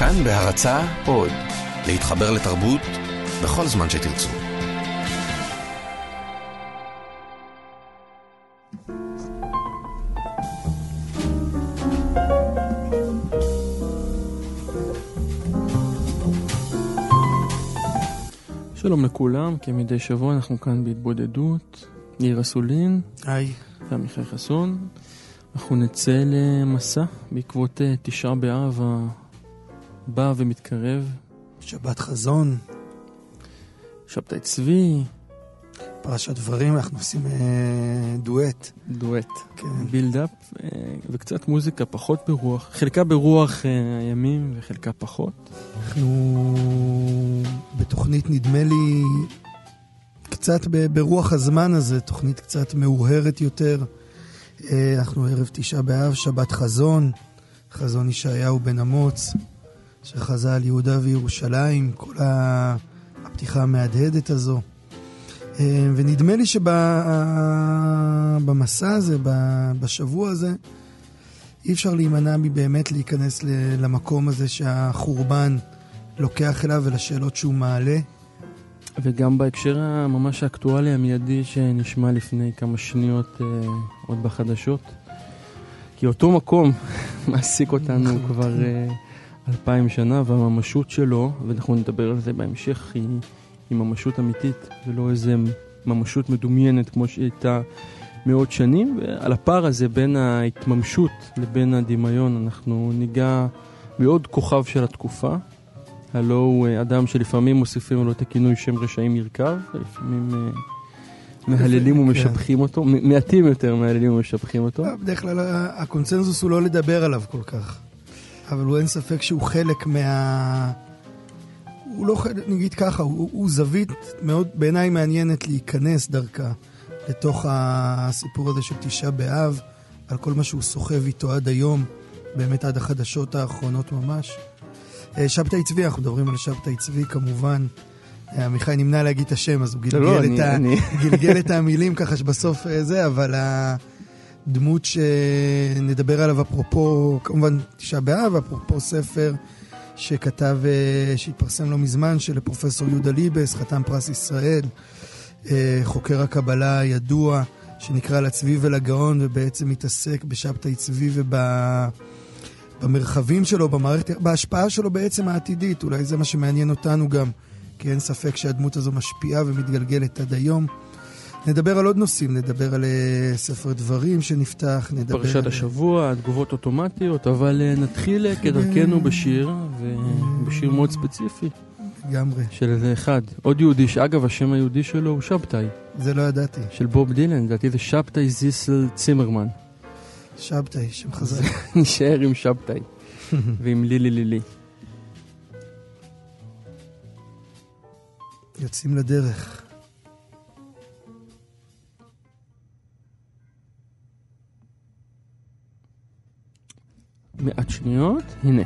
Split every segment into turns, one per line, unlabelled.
כאן בהרצה עוד, להתחבר לתרבות בכל זמן שתרצו.
שלום לכולם, כמדי שבוע אנחנו כאן בהתבודדות. ניר אסולין.
היי.
ועמיחי חסון. אנחנו נצא למסע בעקבות אה, תשעה באב הבא ומתקרב.
שבת חזון.
שבתאי צבי.
פרשת דברים, אנחנו עושים אה, דואט.
דואט. כן. בילדאפ, אה, וקצת מוזיקה פחות ברוח, חלקה ברוח אה, הימים וחלקה פחות.
אנחנו בתוכנית, נדמה לי, קצת ברוח הזמן הזה, תוכנית קצת מאוהרת יותר. אה, אנחנו ערב תשעה באב, שבת חזון, חזון ישעיהו בן אמוץ, שחזה על יהודה וירושלים, כל הפתיחה המהדהדת הזו. אה, ונדמה לי שבמסע הזה, בשבוע הזה, אי אפשר להימנע מבאמת להיכנס למקום הזה שהחורבן לוקח אליו ולשאלות שהוא מעלה.
וגם בהקשר הממש האקטואלי המיידי שנשמע לפני כמה שניות אה, עוד בחדשות. כי אותו מקום מעסיק אותנו כבר אה, אלפיים שנה, והממשות שלו, ואנחנו נדבר על זה בהמשך, היא, היא ממשות אמיתית, ולא איזה ממשות מדומיינת כמו שהיא הייתה מאות שנים. ועל הפער הזה בין ההתממשות לבין הדמיון אנחנו ניגע בעוד כוכב של התקופה. הלו הוא אה, אדם שלפעמים מוסיפים לו את הכינוי שם רשעים ירכב, לפעמים אה, מהללים כן. ומשבחים אותו, מעטים יותר מהללים ומשבחים אותו.
אה, בדרך כלל הקונצנזוס הוא לא לדבר עליו כל כך, אבל הוא אין ספק שהוא חלק מה... הוא לא חלק, נגיד ככה, הוא, הוא זווית מאוד בעיניי מעניינת להיכנס דרכה לתוך הסיפור הזה של תשעה באב, על כל מה שהוא סוחב איתו עד היום, באמת עד החדשות האחרונות ממש. אה, שבתאי צבי, אנחנו מדברים על שבתאי צבי כמובן. אה, עמיחי נמנע להגיד את השם, אז הוא גלגל, לא, את, אני, ה... אני... גלגל את המילים ככה שבסוף אה, זה, אבל הדמות שנדבר עליו אפרופו, כמובן תשעה באב, אפרופו ספר שכתב, שהתפרסם לא מזמן, של פרופסור יהודה ליבס, חתם פרס ישראל, חוקר הקבלה הידוע, שנקרא לצבי ולגאון, ובעצם מתעסק בשבתאי צבי וב... במרחבים שלו, במערכת, בהשפעה שלו בעצם העתידית. אולי זה מה שמעניין אותנו גם, כי אין ספק שהדמות הזו משפיעה ומתגלגלת עד היום. נדבר על עוד נושאים, נדבר על uh, ספר דברים שנפתח, נדבר...
פרשת על... השבוע, תגובות אוטומטיות, אבל uh, נתחיל uh, כדרכנו בשיר, ובשיר מאוד ספציפי.
לגמרי.
של איזה אחד. עוד יהודי, שאגב, השם היהודי שלו הוא שבתאי.
זה לא ידעתי.
של בוב דילן, לדעתי זה שבתאי זיסל צימרמן.
שבתאי, שם חזק.
נשאר עם שבתאי ועם לילי לילי.
יוצאים לדרך.
מעט שניות, הנה.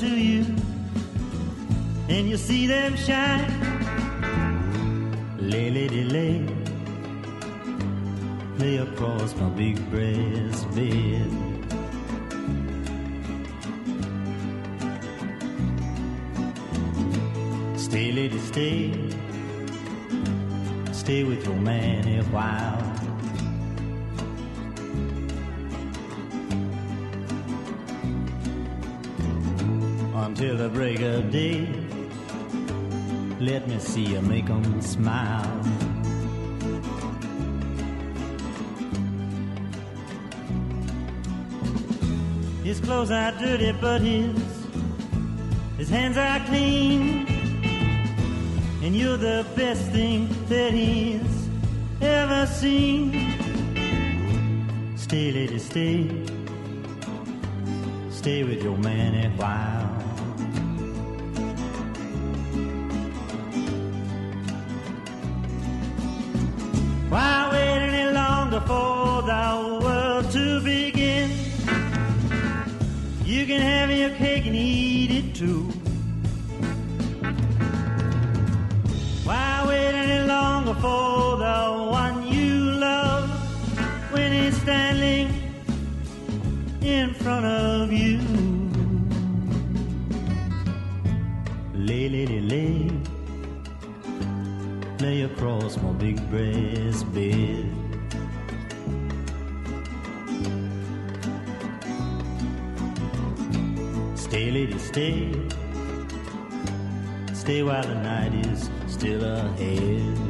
To you, Stay, lady, stay. Stay with your man a while. Why wait any longer for the world to begin? You can have your cake and eat it too. Why wait any longer for front of you? Lay, lady, lay, lay across my big breast bed. Stay, lady, stay. Stay while the night is still ahead.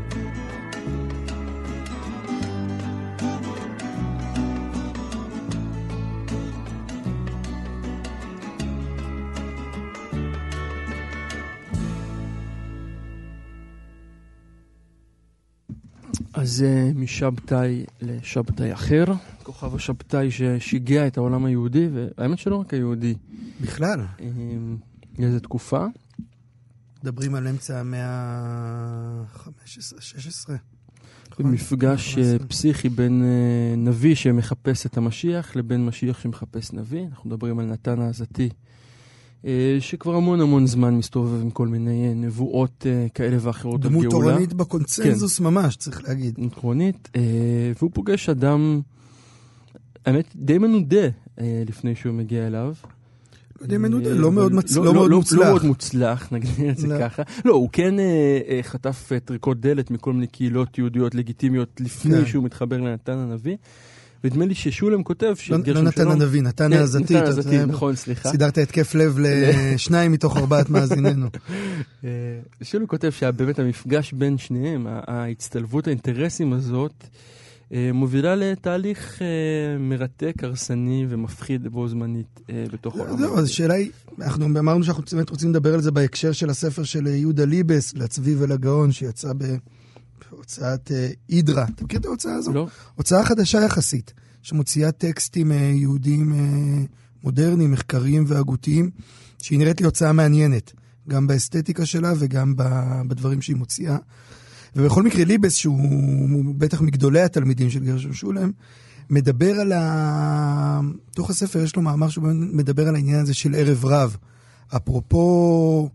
אז אה, משבתאי לשבתאי אחר, כוכב השבתאי ששיגע את העולם היהודי, והאמת שלא רק היהודי.
בכלל,
אה, לאיזה תקופה.
מדברים על אמצע המאה ה-15-16.
מפגש אה, פסיכי בין אה, נביא שמחפש את המשיח לבין משיח שמחפש נביא. אנחנו מדברים על נתן העזתי, שכבר המון המון זמן מסתובב עם כל מיני אה, נבואות אה, כאלה ואחרות על
דמות
גאולה.
תורנית בקונצנזוס ממש, צריך להגיד.
עקרונית, אה, והוא פוגש אדם, האמת, די מנודה אה, לפני שהוא מגיע אליו.
לא אם אני יודע,
אה,
לא מאוד מצ- לא מאוד
לא
מוצלח.
מוצלח, נגדיר את זה
לא.
ככה. לא, הוא כן אה, אה, חטף אה, טריקות דלת מכל מיני קהילות יהודיות לגיטימיות לפני
כן.
שהוא מתחבר לנתן הנביא. ונדמה לי ששולם כותב
לא-
שגרשום
לא נתן
שלום-
הנביא, נתן
כן,
העזתי.
נתן
יודע,
נכון, סליחה.
סידרת התקף לב לשניים מתוך ארבעת מאזיננו.
אה, שולם כותב שבאמת המפגש בין שניהם, ההצטלבות האינטרסים הזאת, אה, מובילה לתהליך אה, מרתק, הרסני ומפחיד בו זמנית בתוך העולם.
זהו, אז השאלה היא, אנחנו אמרנו שאנחנו באמת רוצים לדבר על זה בהקשר של הספר של יהודה ליבס, לצבי ולגאון, שיצא בהוצאת אה, אידרה. אתה מכיר את ההוצאה הזו?
לא?
הוצאה חדשה יחסית, שמוציאה טקסטים אה, יהודיים אה, מודרניים, מחקריים והגותיים, שהיא נראית לי הוצאה מעניינת, גם באסתטיקה שלה וגם בדברים שהיא מוציאה. ובכל מקרה ליבס, שהוא בטח מגדולי התלמידים של גרשום שולם, מדבר על ה... תוך הספר יש לו מאמר שהוא מדבר על העניין הזה של ערב רב. אפרופו,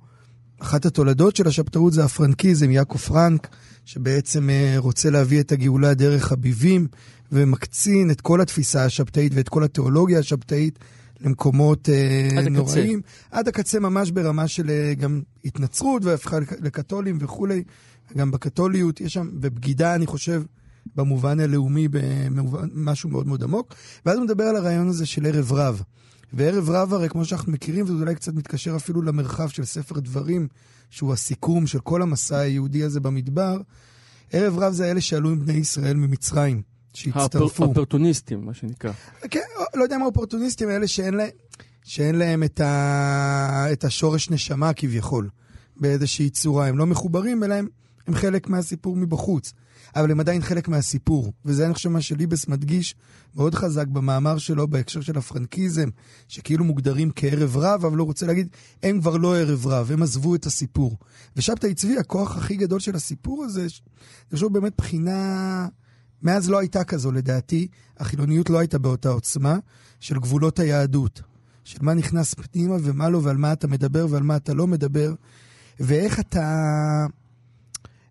אחת התולדות של השבתאות זה הפרנקיזם, יעקב פרנק, שבעצם אה, רוצה להביא את הגאולה דרך הביבים, ומקצין את כל התפיסה השבתאית ואת כל התיאולוגיה השבתאית למקומות אה,
עד הקצה.
נוראים. עד הקצה ממש ברמה של אה, גם התנצרות והפכה לק- לקתולים וכולי. גם בקתוליות יש שם, ובגידה, אני חושב, במובן הלאומי, במובן, משהו מאוד מאוד עמוק. ואז הוא מדבר על הרעיון הזה של ערב רב. וערב רב הרי, כמו שאנחנו מכירים, וזה אולי קצת מתקשר אפילו למרחב של ספר דברים, שהוא הסיכום של כל המסע היהודי הזה במדבר, ערב רב זה אלה שעלו עם בני ישראל ממצרים, שהצטרפו.
הפרטוניסטים, מה שנקרא.
כן, לא יודע מה אופורטוניסטים, אלה שאין להם, שאין להם את, ה, את השורש נשמה כביכול, באיזושהי צורה. הם לא מחוברים, אלא הם, הם חלק מהסיפור מבחוץ. אבל הם עדיין חלק מהסיפור. וזה אני חושב מה שליבס מדגיש מאוד חזק במאמר שלו בהקשר של הפרנקיזם, שכאילו מוגדרים כערב רב, אבל הוא רוצה להגיד, הם כבר לא ערב רב, הם עזבו את הסיפור. ושבתאי צבי, הכוח הכי גדול של הסיפור הזה, אני חושב באמת בחינה... מאז לא הייתה כזו לדעתי, החילוניות לא הייתה באותה עוצמה של גבולות היהדות. של מה נכנס פנימה ומה לא, ועל מה אתה מדבר ועל מה אתה לא מדבר, ואיך אתה...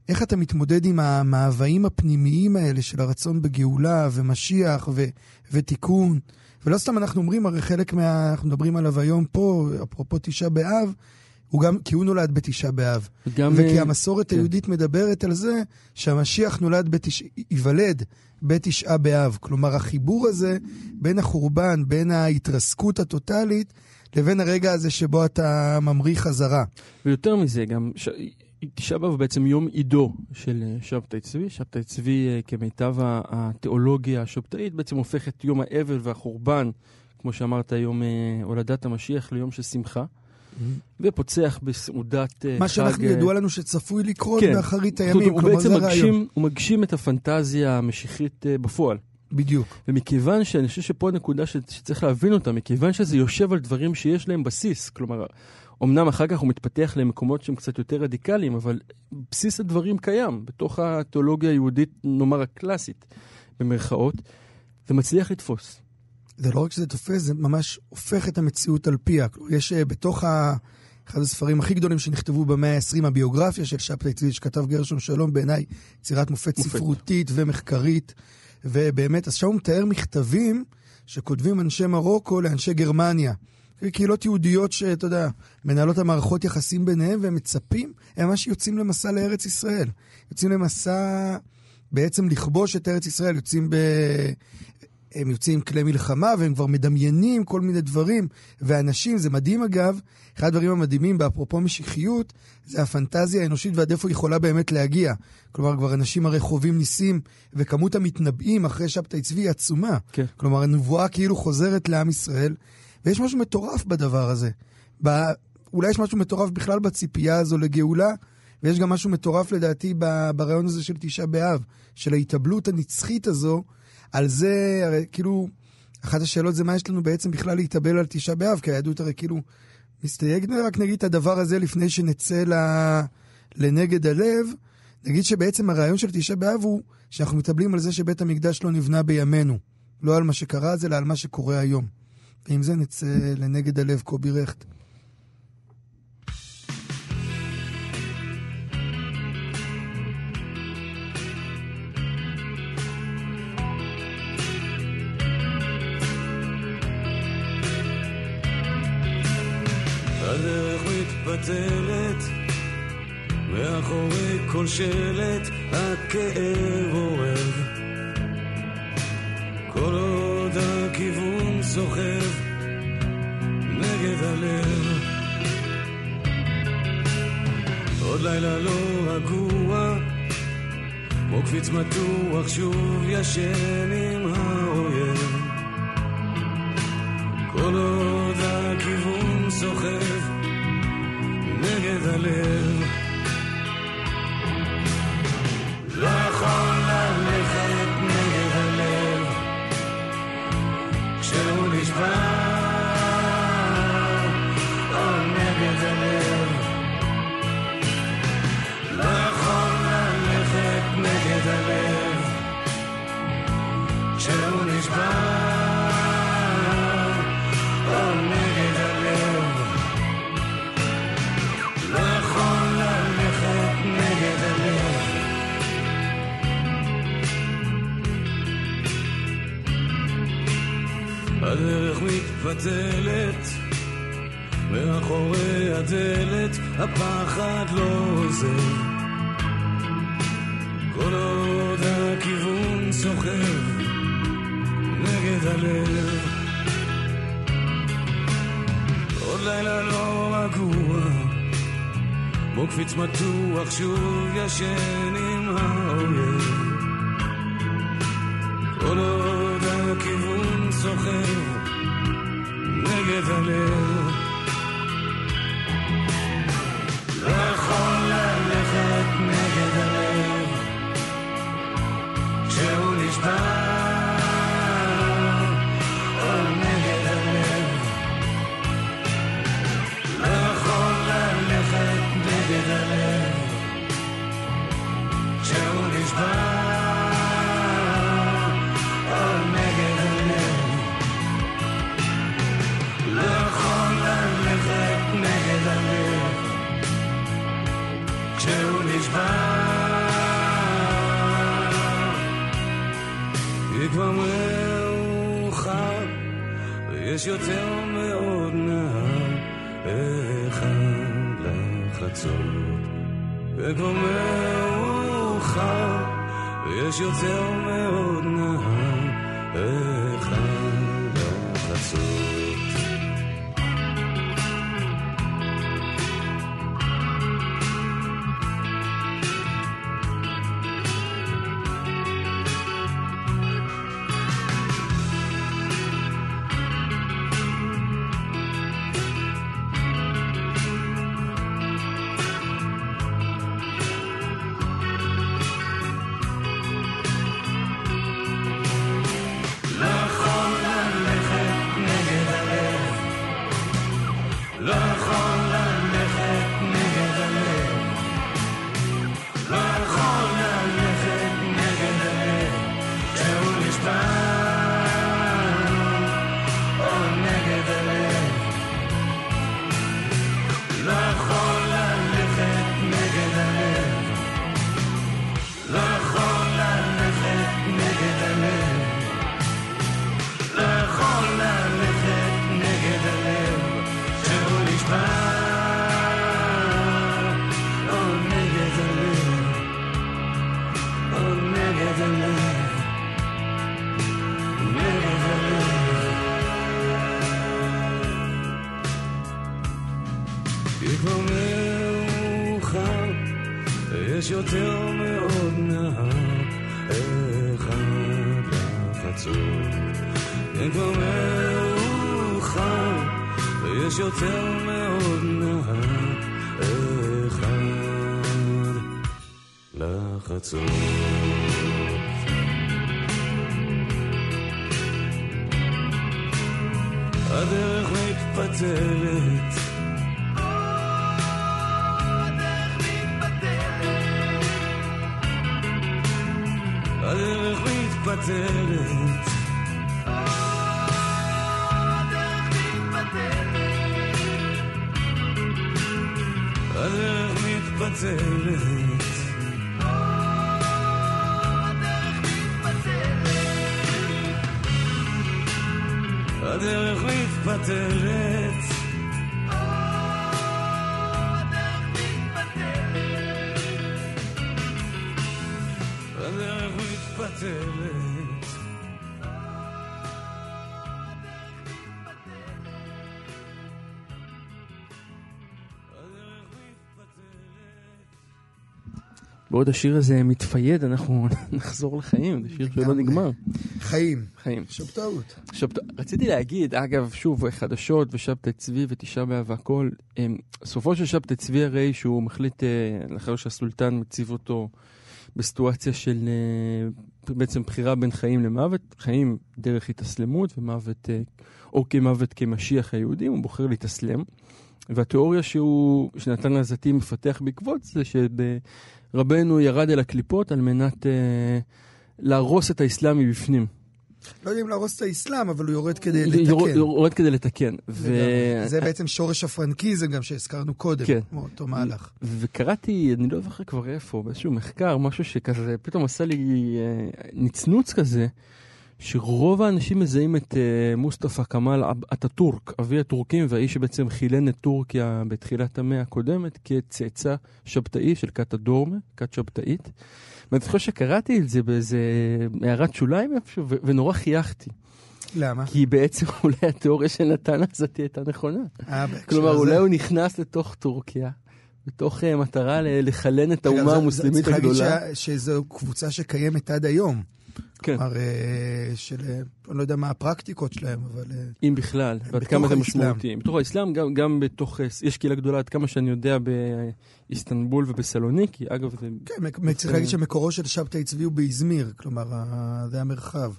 איך אתה מתמודד עם המאוויים הפנימיים האלה של הרצון בגאולה ומשיח ו, ותיקון. ולא סתם אנחנו אומרים, הרי חלק מה... אנחנו מדברים עליו היום פה, אפרופו תשעה באב, הוא גם, כי הוא נולד בתשעה באב.
גם,
וכי
אה,
המסורת
כן.
היהודית מדברת על זה שהמשיח נולד בתש... ייוולד בתשעה באב. כלומר, החיבור הזה בין החורבן, בין ההתרסקות הטוטלית, לבין הרגע הזה שבו אתה ממריא חזרה.
ויותר מזה, גם ש... תשעה באב הוא בעצם יום עידו של אה, שבתאי צבי. שבתאי צבי, אה, כמיטב התיאולוגיה השבתאית, בעצם הופך את יום האבל והחורבן, כמו שאמרת, יום אה, הולדת המשיח, ליום של שמחה, ופוצח בסעודת אה,
מה
חג...
שאנחנו ידוע לנו שצפוי לקרות
כן.
באחרית הימים,
הוא
כלומר
בעצם
זה הרעיון.
מגשים, הוא מגשים את הפנטזיה המשיחית בפועל.
בדיוק.
ומכיוון שאני חושב שפה הנקודה שצריך להבין אותה, מכיוון שזה יושב על דברים שיש להם בסיס, כלומר, אמנם אחר כך הוא מתפתח למקומות שהם קצת יותר רדיקליים, אבל בסיס הדברים קיים בתוך התיאולוגיה היהודית, נאמר הקלאסית, במרכאות, ומצליח לתפוס.
זה לא רק שזה תופס, זה ממש הופך את המציאות על פיה. יש אה, בתוך ה... אחד הספרים הכי גדולים שנכתבו במאה ה-20, הביוגרפיה של שבתאי צבי, שכתב גרשון שלום, בעיניי יצירת מופת,
מופת.
ספרותית ומחקרית. ובאמת, אז שם הוא מתאר מכתבים שכותבים אנשי מרוקו לאנשי גרמניה. קהילות יהודיות שאתה יודע, מנהלות המערכות יחסים ביניהם, והם מצפים, הם ממש יוצאים למסע לארץ ישראל. יוצאים למסע בעצם לכבוש את ארץ ישראל, יוצאים ב... הם יוצאים עם כלי מלחמה והם כבר מדמיינים כל מיני דברים. ואנשים, זה מדהים אגב, אחד הדברים המדהימים באפרופו משיחיות, זה הפנטזיה האנושית ועד איפה היא יכולה באמת להגיע. כלומר, כבר אנשים הרי חווים ניסים, וכמות המתנבאים אחרי שבתאי צבי היא עצומה.
כן.
כלומר, הנבואה כאילו חוזרת לעם ישראל, ויש משהו מטורף בדבר הזה. ב... אולי יש משהו מטורף בכלל בציפייה הזו לגאולה, ויש גם משהו מטורף לדעתי ב- ברעיון הזה של תשעה באב, של ההתאבלות הנצחית הזו, על זה, הרי כאילו, אחת השאלות זה מה יש לנו בעצם בכלל להתאבל על תשעה באב, כי היהדות הרי כאילו מסתייגת, רק נגיד את הדבר הזה לפני שנצא ל... לנגד הלב, נגיד שבעצם הרעיון של תשעה באב הוא שאנחנו מתאבלים על זה שבית המקדש לא נבנה בימינו. לא על מה שקרה אז, אלא על מה שקורה היום. ועם זה נצא לנגד הלב, קובי רכט.
הדרך מתפתלת, מאחורי כל שלט הכאב אורב. כל עוד סוחב נגד הלב. עוד לילה לא רגוע, כמו קפיץ מתוח שוב ישן עם האויב. כל עוד הכיוון סוחב נגד הלב. לא יכול ללכת כשהוא נשבר או נגד הלב. לא יכול ללכת נגד הלב כשהוא נשבר מתפתלת, מאחורי הדלת הפחד לא עוזר. כל עוד הכיוון סוחב נגד הלב. עוד לילה לא רגוע, כמו קפיץ מתוח שוב ישן עם האויב. כל עוד הכיוון סוחב נגד הלב. לא יכול ללכת נגד הלב כשהוא נשבר כבר מאוחר ויש יותר מעוד נהר אחד לחצות. וכבר מאוחר, ויש יותר מאוד נהר אחד לחצות. הדרך מתפתלת הדרך מתפתלת
בעוד השיר הזה מתפייד, אנחנו נחזור לחיים, זה שיר שלא. נגמר.
חיים.
חיים.
שבתאות.
ט- רציתי להגיד, אגב, שוב, חדשות ושבתאי צבי ותשעה באב והכל, סופו של שבתאי צבי הרי שהוא מחליט, אה, לאחר שהסולטן מציב אותו בסיטואציה של אה, בעצם בחירה בין חיים למוות, חיים דרך התאסלמות ומוות, אה, או כמוות כמשיח היהודים, הוא בוחר להתאסלם. והתיאוריה שהוא, שנתן הזתי מפתח בעקבות זה שרבנו ירד אל הקליפות על מנת אה, להרוס את האסלאם מבפנים.
לא יודע אם להרוס את האסלאם, אבל הוא יורד כדי
יורד-
לתקן.
יורד כדי לתקן. ו...
זה בעצם שורש הפרנקיזם גם שהזכרנו קודם,
כן.
אותו מהלך.
וקראתי, אני לא זוכר כבר איפה, באיזשהו מחקר, משהו שכזה, פתאום עשה לי אה, נצנוץ כזה, שרוב האנשים מזהים את אה, מוסטפא כמאל אטאטורק, אבי הטורקים והאיש שבעצם חילן את טורקיה בתחילת המאה הקודמת כצאצא שבתאי של כת הדורמה, כת שבתאית. ואני זוכר שקראתי את זה באיזה הערת שוליים איפשהו, ונורא חייכתי.
למה?
כי בעצם אולי התיאוריה של נתן הזאתי הייתה נכונה.
אה,
כלומר, אולי הוא נכנס לתוך טורקיה, מתוך uh, מטרה לחלן את האומה המוסלמית
צריך להגיד
הגדולה.
שזו קבוצה שקיימת עד היום.
כן,
כלומר, אה, של... אה, אני לא יודע מה הפרקטיקות שלהם, אבל... אה,
אם בכלל, ועד כמה זה. משמעותי. בתוך האסלאם, גם, גם בתוך, יש קהילה גדולה, עד כמה שאני יודע, באיסטנבול ובסלוניקי. אגב, זה...
כן, צריך להגיד שמקורו של שבתאי צבי הוא באזמיר, כלומר, זה המרחב.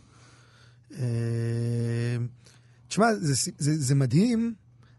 תשמע, זה, זה, זה מדהים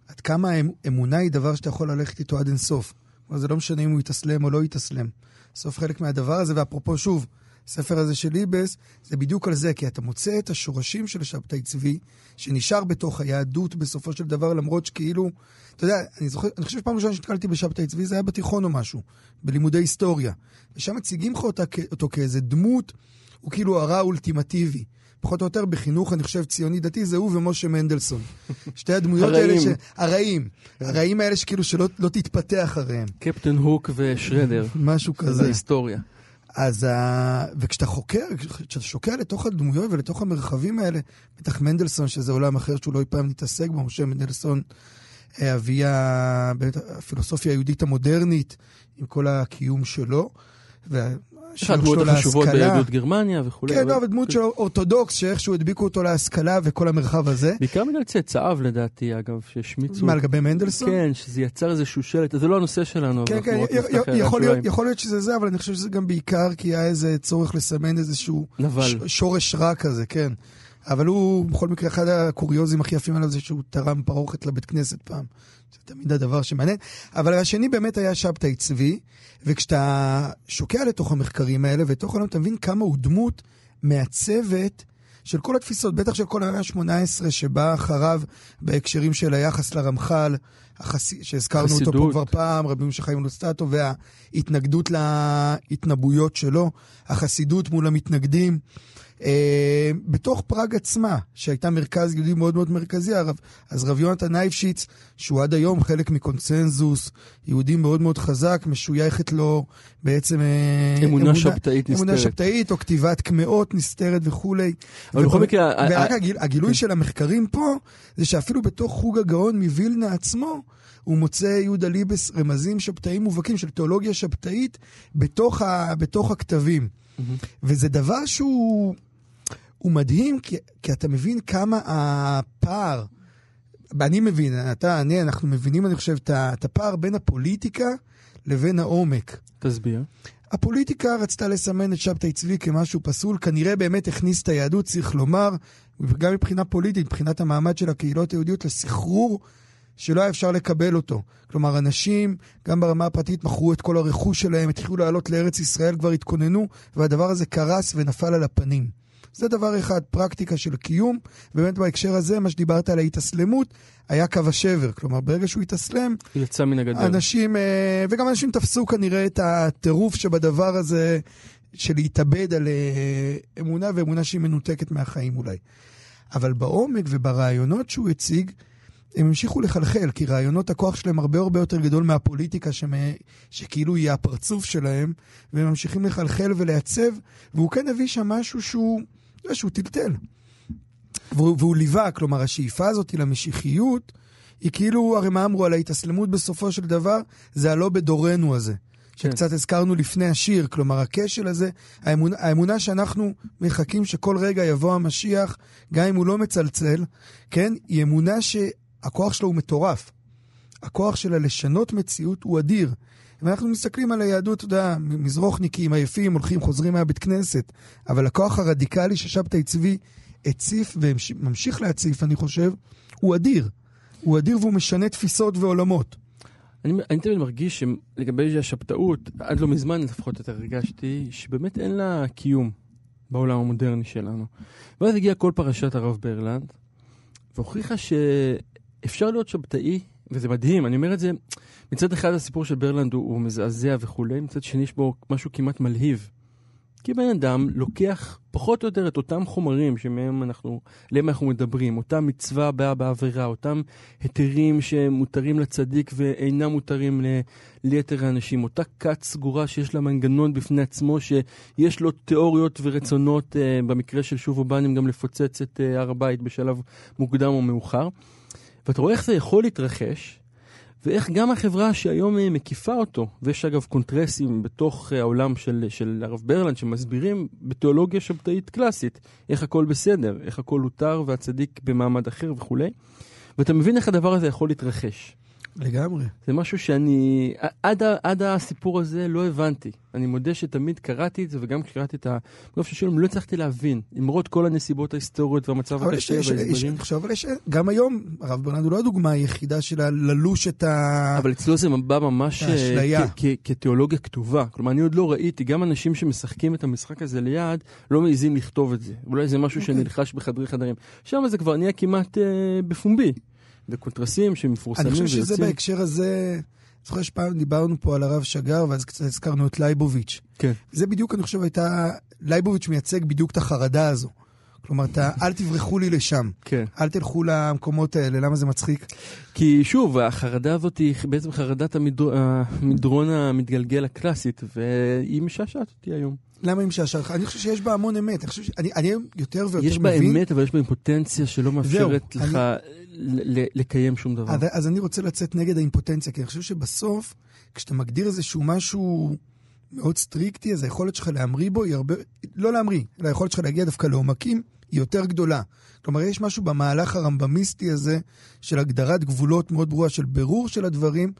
עד כמה האמ- אמונה היא דבר שאתה יכול ללכת איתו עד אינסוף. כלומר, זה לא משנה אם הוא יתאסלם או לא יתאסלם. בסוף חלק מהדבר הזה, ואפרופו שוב, הספר הזה של ליבס, זה בדיוק על זה, כי אתה מוצא את השורשים של שבתאי צבי, שנשאר בתוך היהדות בסופו של דבר, למרות שכאילו, אתה יודע, אני זוכר, אני חושב שפעם ראשונה שנתקלתי בשבתאי צבי, זה היה בתיכון או משהו, בלימודי היסטוריה. ושם מציגים לך אותה, אותו כאיזה דמות, הוא כאילו הרע האולטימטיבי. פחות או יותר בחינוך, אני חושב, ציוני דתי, זה הוא ומשה מנדלסון. שתי הדמויות האלה. ש... הרעים. הרעים האלה שכאילו שלא לא תתפתח אחריהם.
קפטן הוק ושרדר.
משהו
זה
כזה.
היסטוריה.
אז ה... וכשאתה חוקר, כשאתה שוקע לתוך הדמויות ולתוך המרחבים האלה, בטח מנדלסון, שזה עולם אחר שהוא לא אי פעם מתעסק בו, משה מנדלסון, אה, אבי הפילוסופיה היהודית המודרנית, עם כל הקיום שלו.
הדמויות החשובות. ביהדות גרמניה וכולי.
כן,
אבל-
לא, דמות שלו אורתודוקס, שאיכשהו הדביקו אותו להשכלה וכל המרחב הזה.
בעיקר בגלל צאצאיו לדעתי, אגב, שהשמיצו.
מה, לגבי מנדלסון?
כן, שזה יצר איזשהו שלט, זה לא הנושא שלנו,
כן, כן, יכול להיות- שזה זה, אבל אני חושב שזה גם בעיקר כי היה איזה צורך לסמן איזשהו שורש רע כזה, כן. אבל הוא, בכל מקרה, אחד הקוריוזים הכי יפים עליו זה שהוא תרם פרוכת לבית כנסת פעם. זה תמיד הדבר שמעניין. אבל השני באמת היה שבתאי צבי, וכשאתה שוקע לתוך המחקרים האלה, ותוך העולם אתה מבין כמה הוא דמות מעצבת של כל התפיסות, בטח של כל המאה ה-18 שבאה אחריו בהקשרים של היחס לרמח"ל, החס... שהזכרנו אותו פה
חסידות.
כבר פעם, רבי משה חיים לוסטטו, וההתנגדות להתנבאויות שלו, החסידות מול המתנגדים. אה, בתוך פראג עצמה, שהייתה מרכז יהודי מאוד מאוד מרכזי, הרב, אז רב יונתן נייפשיץ, שהוא עד היום חלק מקונצנזוס, יהודי מאוד מאוד חזק, משויכת לו בעצם... אה,
אמונה שבתאית
אמונה
נסתרת.
שבתאית, או כתיבת קמעות נסתרת וכולי.
אבל בכל מקרה,
ורק הגיל, הגילוי של המחקרים פה, זה שאפילו בתוך חוג הגאון מווילנה עצמו, הוא מוצא יהודה ליבס רמזים שבתאיים מובהקים של תיאולוגיה שבתאית בתוך, ה, בתוך הכתבים. וזה דבר שהוא הוא מדהים, כי, כי אתה מבין כמה הפער, אני מבין, אתה, אני, אנחנו מבינים, אני חושב, את הפער בין הפוליטיקה לבין העומק.
תסביר.
הפוליטיקה רצתה לסמן את שבתאי צבי כמשהו פסול, כנראה באמת הכניס את היהדות, צריך לומר, גם מבחינה פוליטית, מבחינת המעמד של הקהילות היהודיות, לסחרור שלא היה אפשר לקבל אותו. כלומר, אנשים, גם ברמה הפרטית, מכרו את כל הרכוש שלהם, התחילו לעלות לארץ ישראל, כבר התכוננו, והדבר הזה קרס ונפל על הפנים. זה דבר אחד, פרקטיקה של קיום. באמת בהקשר הזה, מה שדיברת על ההתאסלמות, היה קו השבר. כלומר, ברגע שהוא התאסלם,
יצא מן הגדר.
אנשים, אה, וגם אנשים תפסו כנראה את הטירוף שבדבר הזה של להתאבד על אה, אמונה, ואמונה שהיא מנותקת מהחיים אולי. אבל בעומק וברעיונות שהוא הציג, הם המשיכו לחלחל, כי רעיונות הכוח שלהם הרבה הרבה יותר גדול מהפוליטיקה שמ... שכאילו היא הפרצוף שלהם, והם ממשיכים לחלחל ולעצב, והוא כן הביא שם משהו שהוא, לא, שהוא טלטל. והוא, והוא ליווה, כלומר השאיפה הזאת למשיחיות, היא כאילו, הרי מה אמרו על ההתאסלמות בסופו של דבר? זה הלא בדורנו הזה. שקצת הזכרנו לפני השיר, כלומר הכשל הזה, האמונה, האמונה שאנחנו מחכים שכל רגע יבוא המשיח, גם אם הוא לא מצלצל, כן? היא אמונה שהכוח שלו הוא מטורף. הכוח שלה לשנות מציאות הוא אדיר. ואנחנו מסתכלים על היהדות, אתה יודע, מזרוחניקים עייפים, הולכים, חוזרים מהבית כנסת, אבל הכוח הרדיקלי ששבתאי צבי הציף וממשיך להציף, אני חושב, הוא אדיר. הוא אדיר והוא משנה תפיסות ועולמות.
אני, אני תמיד מרגיש שלגבי השבתאות, עד לא מזמן לפחות יותר הרגשתי, שבאמת אין לה קיום בעולם המודרני שלנו. ואז הגיעה כל פרשת הרב ברלנד, והוכיחה שאפשר להיות שבתאי, וזה מדהים, אני אומר את זה, מצד אחד הסיפור של ברלנד הוא, הוא מזעזע וכולי, מצד שני יש בו משהו כמעט מלהיב. כי בן אדם לוקח פחות או יותר את אותם חומרים שמהם אנחנו, עליהם אנחנו מדברים, אותה מצווה הבאה בעבירה, אותם היתרים שמותרים לצדיק ואינם מותרים ל, ליתר האנשים, אותה כת סגורה שיש לה מנגנון בפני עצמו, שיש לו תיאוריות ורצונות, אה, במקרה של שובו בנים, גם לפוצץ את אה, הר הבית בשלב מוקדם או מאוחר. ואתה רואה איך זה יכול להתרחש, ואיך גם החברה שהיום אה, מקיפה אותו, ויש אגב קונטרסים בתוך אה, העולם של, של הרב ברלנד שמסבירים בתיאולוגיה שבתאית קלאסית, איך הכל בסדר, איך הכל הותר והצדיק במעמד אחר וכולי, ואתה מבין איך הדבר הזה יכול להתרחש.
לגמרי.
זה משהו שאני, עד, עד הסיפור הזה לא הבנתי. אני מודה שתמיד קראתי את זה, וגם כשקראתי את הגוף של שולם, לא הצלחתי להבין, למרות כל הנסיבות ההיסטוריות והמצב הקשה וההסברים.
עכשיו, אבל יש, גם היום, הרב ברנד הוא לא הדוגמה היחידה שלה ללוש את ה...
אבל אצלו זה בא ממש אה,
האשליה.
כ- כ- כתיאולוגיה כתובה. כלומר, אני עוד לא ראיתי, גם אנשים שמשחקים את המשחק הזה ליד, לא מעיזים לכתוב את זה. אולי זה משהו
אוקיי.
שנלחש בחדרי חדרים. שם זה כבר נהיה כמעט אה, בפומבי. וקונטרסים שמפורסמים
אני
ויוצאים.
חושב שזה בהקשר הזה, זוכר שפעם דיברנו פה על הרב שגר, ואז קצת הזכרנו את לייבוביץ'.
כן.
זה בדיוק, אני חושב, הייתה... לייבוביץ' מייצג בדיוק את החרדה הזו. כלומר, אתה, אל תברחו לי לשם.
כן.
אל תלכו למקומות האלה, למה זה מצחיק?
כי שוב, החרדה הזאת היא בעצם חרדת המדר... המדרון המתגלגל הקלאסית, והיא משעשעת אותי היום.
למה משעשעת לך? אני חושב שיש בה המון אמת. אני חושב ש... אני, אני יותר ויותר
יש בה
מבין...
אמת, אבל יש בה אימפוטנציה שלא מאפשרת
זהו,
לך ל- לקיים שום דבר.
אז, אז אני רוצה לצאת נגד האימפוטנציה, כי אני חושב שבסוף, כשאתה מגדיר איזשהו משהו מאוד סטריקטי, אז היכולת שלך להמריא בו היא הרבה... לא להמריא, אלא היכולת שלך להגיע דווקא לעומקים היא יותר גדולה. כלומר, יש משהו במהלך הרמב"מיסטי הזה של הגדרת גבולות מאוד ברורה, של בירור של הדברים,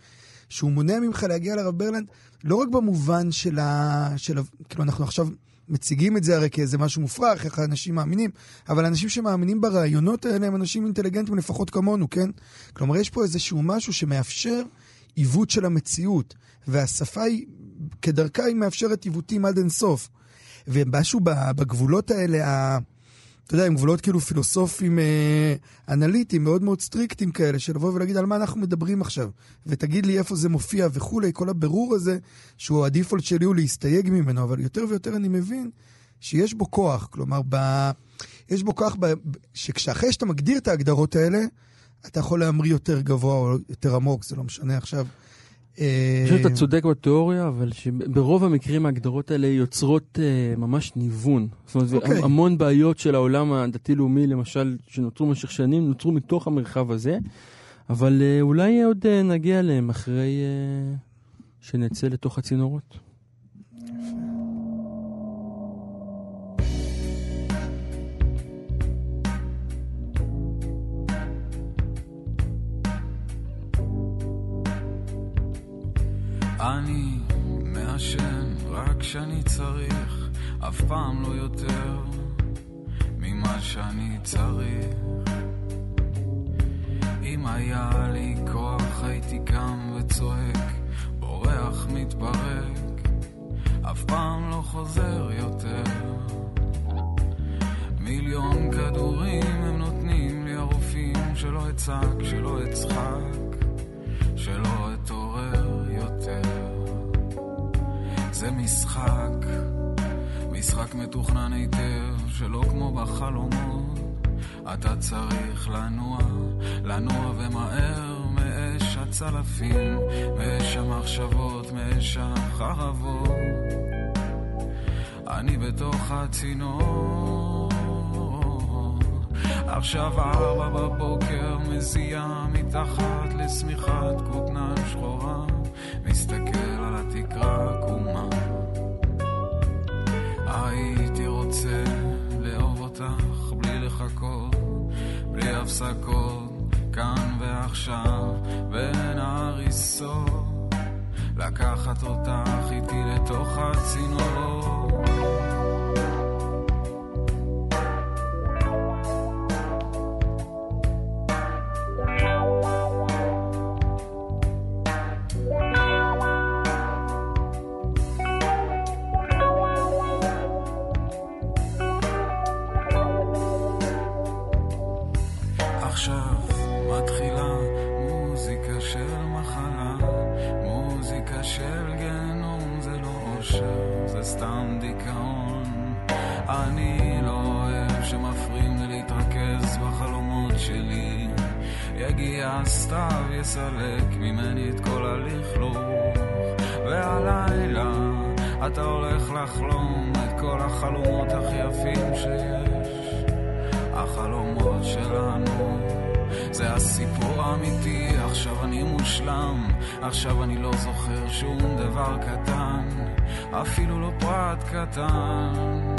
שהוא מונע ממך להגיע לרב ברלנד, לא רק במובן של ה... של ה... כאילו, אנחנו עכשיו מציגים את זה הרי כאיזה משהו מופרך, איך האנשים מאמינים, אבל אנשים שמאמינים ברעיונות האלה הם אנשים אינטליגנטים לפחות כמונו, כן? כלומר, יש פה איזשהו משהו שמאפשר עיוות של המציאות, והשפה היא, כדרכה היא מאפשרת עיוותים עד אינסוף. ומשהו בגבולות האלה. אתה יודע, הם גבולות כאילו פילוסופיים אה, אנליטיים, מאוד מאוד סטריקטיים כאלה, של לבוא ולהגיד על מה אנחנו מדברים עכשיו, ותגיד לי איפה זה מופיע וכולי, כל הבירור הזה, שהוא הדיפולט שלי הוא להסתייג ממנו, אבל יותר ויותר אני מבין שיש בו כוח, כלומר, ב... יש בו כוח ב... שכשאחרי שאתה מגדיר את ההגדרות האלה, אתה יכול להמריא יותר גבוה או יותר עמוק, זה לא משנה עכשיו.
אני חושב שאתה צודק בתיאוריה, אבל שברוב המקרים ההגדרות האלה יוצרות uh, ממש ניוון. זאת אומרת, okay.
אוקיי.
המון בעיות של העולם הדתי-לאומי, למשל, שנוצרו במשך שנים, נוצרו מתוך המרחב הזה, אבל uh, אולי עוד נגיע אליהם אחרי שנצא לתוך הצינורות.
אני מעשן רק כשאני צריך, אף פעם לא יותר ממה שאני צריך. אם היה לי כוח הייתי קם וצועק, בורח מתפרק, אף פעם לא חוזר יותר. מיליון כדורים הם נותנים לי הרופאים שלא אצעק, שלא אצחק, שלא אתעורר. זה משחק, משחק מתוכנן היטב, שלא כמו בחלומות. אתה צריך לנוע, לנוע ומהר מאש הצלפים, מאש המחשבות, מאש החרבות. אני בתוך הצינור. עכשיו ארבע בבוקר מזיעה מתחת לשמיכת כותנה שחורה, מסתכל על התקרה עקומה. הייתי רוצה לאהוב אותך בלי לחכות, בלי הפסקות, כאן ועכשיו, בין ההריסות. לקחת אותך איתי לתוך הצינור. אפילו לא פרט קטן.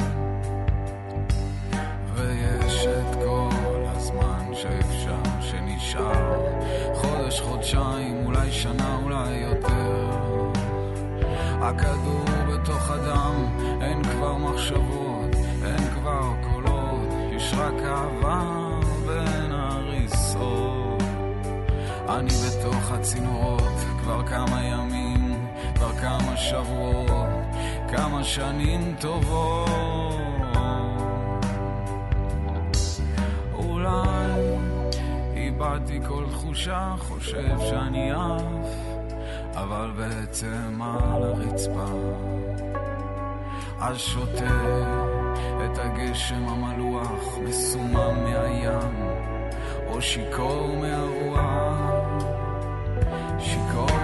ויש את כל הזמן שאפשר, שנשאר, חודש, חודשיים, אולי שנה, אולי יותר. הכדור בתוך הדם, אין כבר מחשבות, אין כבר קולות, יש רק אהבה בין ההריסות. אני בתוך הצינורות כבר כמה ימים, כבר כמה שבועות, כמה שנים טובות. אולי איבדתי כל תחושה, חושב שאני עף, אבל בעצם על הרצפה. אז שותה
את הגשם המלוח מסומם מהים, או שיכור מהרוח, שיכור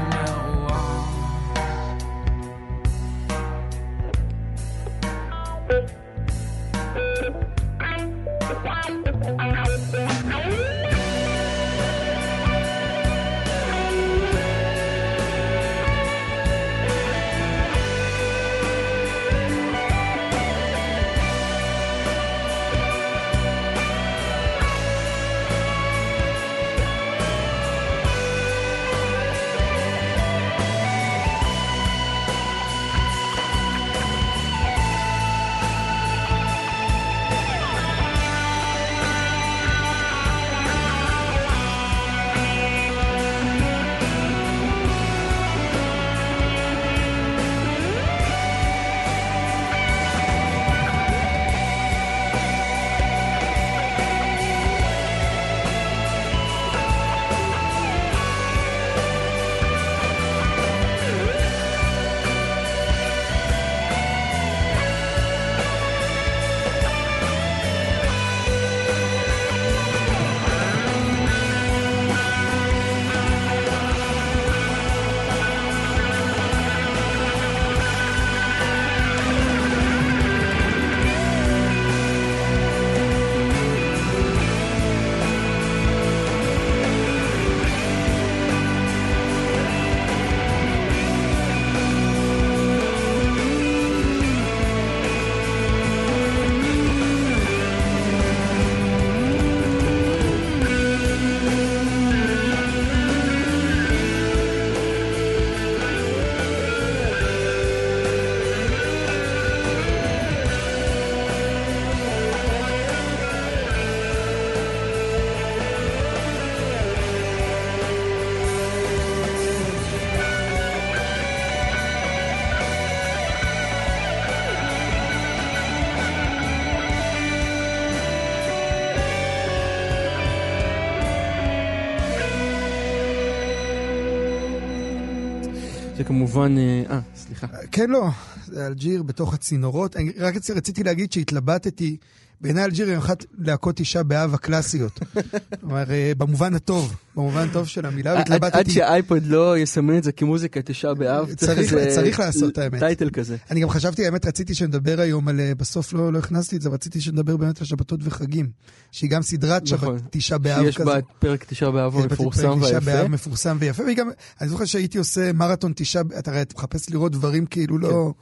כמובן... אה, אה, סליחה.
כן, לא, זה אלג'יר בתוך הצינורות. רק רצ- רציתי להגיד שהתלבטתי, בעיניי אלג'יר היא אחת להקות תשעה באב הקלאסיות. כלומר, אה, במובן הטוב, במובן הטוב של המילה,
עד- עד
והתלבטתי.
שהאייפוד לא יסמן את זה כמוזיקה תשעה באב,
צריך-
איזה
צריך לעשות, האמת.
title כזה.
אני גם חשבתי, האמת, רציתי שנדבר היום על, אה, בסוף לא, לא הכנסתי את זה, רציתי שנדבר באמת על שבתות וחגים, שהיא גם סדרת שבת,
נכון.
תשעה באב
שיש
כזה.
בה את פרק תשעה באב המפורסם
פרק תשעה
והיפה.
באב מפורסם ויפה, וגם, אני זוכר שהייתי עושה מרתון תשעה, אתה הרי אתה מחפש לראות דברים כאילו לא,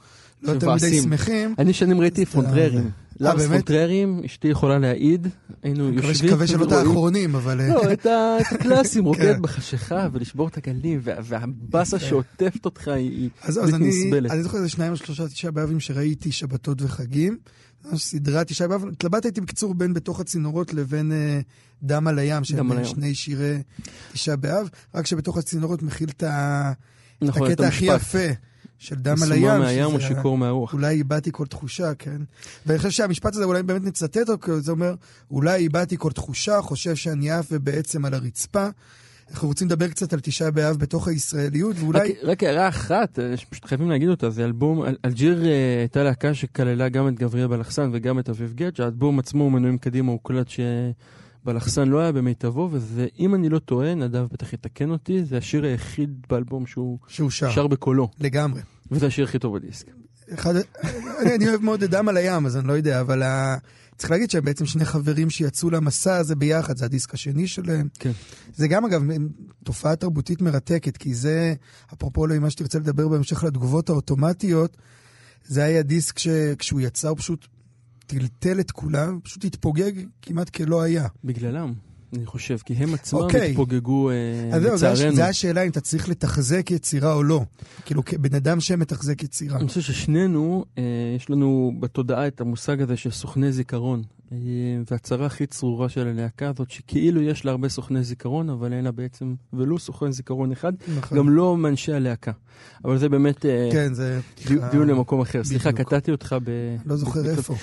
לא יותר מדי. שמחים.
אני שנים ראיתי
אז
פונטררים.
אה, באמת?
פונטררים, אשתי יכולה להעיד. היינו יושבים
מקווה שלא את האחרונים, אבל... אה,
לא, את הקלאסים, רוקד
כן.
בחשיכה ולשבור את הגלים, וה- והבאסה
יפה.
שעוטפת אותך היא
אז, אז
בלתי נסבלת.
אני זוכר איזה שניים או שלושה תשעה באבים שראיתי שבתות וחגים. סדרת תשעה באב, התלבטתי בקיצור בין בתוך הצינורות לבין אה, דם על הים, שהם. שני שירי תשעה באב, רק שבתוך הצינורות מכיל את
נכון,
הקטע הכי. יפה של דם על הים.
מהים
שזה
או שיכור מהרוח.
אולי איבדתי כל תחושה, כן? ואני חושב שהמשפט הזה, אולי באמת נצטט אותו, זה אומר, אולי איבדתי כל תחושה, חושב שאני עף ובעצם על הרצפה. אנחנו רוצים לדבר קצת על תשעה באב בתוך הישראליות, ואולי...
רק- הערה אחת, אה, שפשוט חייבים להגיד אותה, זה אלבום, אל- אלג'יר אה, הייתה להקה שכללה גם את גבריאל בלחסן וגם את אביב גט, שהאלבום עצמו, מנויים קדימה, הוקלט שבלחסן לא היה במיטבו, וזה, אם אני לא טועה, נדב בטח יתקן אותי, זה השיר היחיד באלבום שהוא
שהוא שר,
שר בקולו,
לגמרי.
וזה השיר הכי טוב בדיסק.
אחד, אני, אני אוהב מאוד את דם על הים, אז אני לא יודע, אבל ה... צריך להגיד שהם בעצם שני חברים שיצאו למסע הזה ביחד, זה הדיסק השני שלהם.
כן.
זה גם, אגב, תופעה תרבותית מרתקת, כי זה, אפרופו למה שתרצה לדבר בהמשך לתגובות האוטומטיות, זה היה דיסק שכשהוא יצא הוא פשוט טלטל את כולם, פשוט התפוגג כמעט כלא היה.
בגללם, אני חושב, כי הם עצמם
אוקיי.
התפוגגו, אה,
אז זהו, זה הש-
לצערנו.
זה השאלה אם אתה צריך לתחזק יצירה או לא. כאילו, כבן אדם שמתחזק יצירה.
אני חושב ששנינו, אה, יש לנו בתודעה את המושג הזה של סוכני זיכרון. אה, והצרה הכי צרורה של הלהקה הזאת, שכאילו יש לה הרבה סוכני זיכרון, אבל אין לה בעצם ולו סוכן זיכרון אחד,
נכון.
גם לא מאנשי הלהקה. אבל זה באמת אה,
כן, זה...
דיו- דיון למקום אחר. סליחה. קטעתי אותך ב...
לא זוכר
ב-
איפה.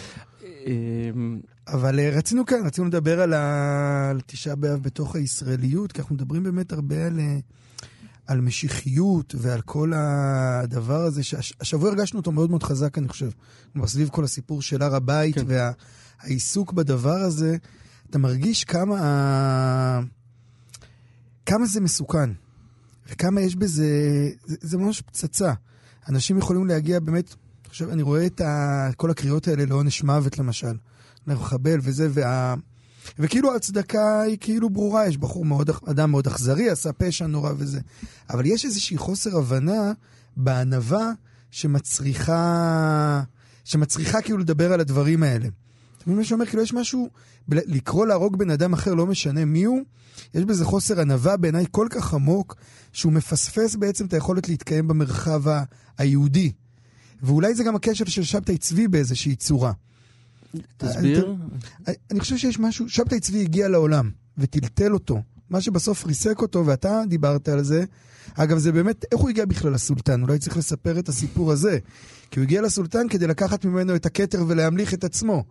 אבל אה, רצינו כאן, רצינו לדבר על, ה... על תשעה באב בתוך הישראליות, כי אנחנו מדברים באמת הרבה על, אה, על משיחיות ועל כל הדבר הזה, שהשבוע הרגשנו אותו מאוד מאוד חזק, אני חושב. כלומר, סביב כל הסיפור של הר הבית כן. והעיסוק בדבר הזה, אתה מרגיש כמה, כמה זה מסוכן, וכמה יש בזה, זה, זה ממש פצצה. אנשים יכולים להגיע באמת, עכשיו, אני רואה את ה, כל הקריאות האלה לעונש מוות, למשל. לחבל וזה, וה... וכאילו ההצדקה היא כאילו ברורה, יש בחור מאוד, אדם מאוד אכזרי, עשה פשע נורא וזה. אבל יש איזושהי חוסר הבנה בענווה שמצריכה, שמצריכה כאילו לדבר על הדברים האלה. אתה מבין מה שאומר? כאילו יש משהו, לקרוא להרוג בן אדם אחר, לא משנה מי הוא, יש בזה חוסר ענווה בעיניי כל כך עמוק, שהוא מפספס בעצם את היכולת להתקיים במרחב היהודי. ואולי זה גם הקשר של שבתאי צבי באיזושהי צורה.
תסביר.
אני, חושב שיש משהו, שבתאי צבי הגיע לעולם וטלטל אותו. מה שבסוף ריסק אותו, ואתה דיברת על זה, אגב, זה באמת, איך הוא הגיע בכלל לסולטן? אולי צריך לספר את הסיפור הזה. כי הוא הגיע לסולטן כדי לקחת ממנו את הכתר ולהמליך את עצמו.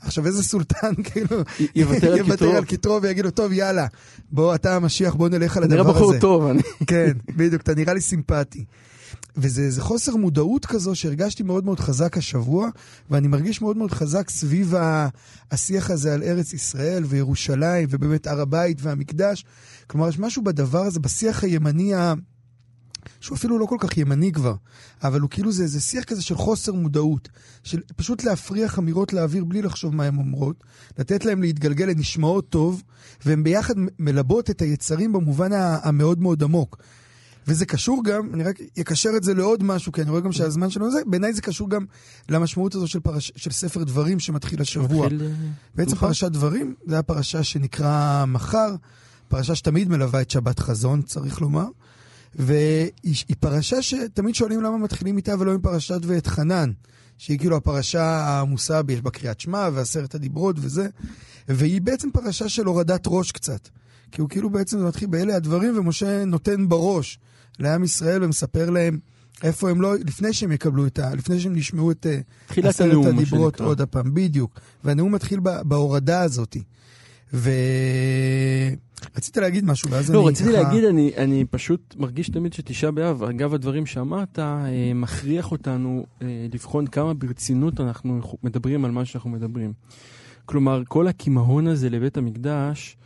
עכשיו, איזה סולטן, כאילו,
יוותר
על כתרו ויגיד לו, טוב, יאללה, בוא, אתה המשיח, בוא נלך על הדבר הזה.
נראה בחור טוב, אני...
כן, בדיוק, אתה נראה לי סימפטי. וזה חוסר מודעות כזו שהרגשתי מאוד מאוד חזק השבוע, ואני מרגיש מאוד מאוד חזק סביב השיח הזה על ארץ ישראל וירושלים, ובאמת הר הבית והמקדש. כלומר, יש משהו בדבר הזה, בשיח הימני ה... שהוא אפילו לא כל כך ימני כבר, אבל הוא כאילו זה איזה שיח כזה של חוסר מודעות, של פשוט להפריח אמירות לאוויר בלי לחשוב מה הן אומרות, לתת להם להתגלגל, הן נשמעות טוב, והן ביחד מלבות את היצרים במובן המאוד מאוד עמוק. וזה קשור גם, אני רק אקשר את זה לעוד משהו, כי אני רואה גם שהזמן שלנו זה, בעיניי זה קשור גם למשמעות הזו של, פרש, של ספר דברים שמתחיל השבוע. מתחיל... אה, בעצם נכון. פרשת דברים, זה הפרשה שנקרא מחר, פרשה שתמיד מלווה את שבת חזון, צריך לומר. והיא פרשה שתמיד שואלים למה מתחילים איתה ולא עם פרשת ואת חנן, שהיא כאילו הפרשה העמוסה, יש בה קריאת שמע ועשרת הדיברות וזה, והיא בעצם פרשה של הורדת ראש קצת. כי הוא כאילו בעצם מתחיל באלה הדברים, ומשה נותן בראש לעם ישראל ומספר להם איפה הם לא, לפני שהם יקבלו את ה... לפני שהם ישמעו את
עשרת
הדיברות עוד הפעם, בדיוק. והנאום מתחיל בהורדה הזאת. ו... רצית להגיד משהו, ואז
לא,
אני...
לא, רציתי ככה... להגיד, אני, אני פשוט מרגיש תמיד שתשעה באב, אגב הדברים שאמרת, אה, מכריח אותנו אה, לבחון כמה ברצינות אנחנו מדברים על מה שאנחנו מדברים. כלומר, כל הכימהון הזה לבית המקדש,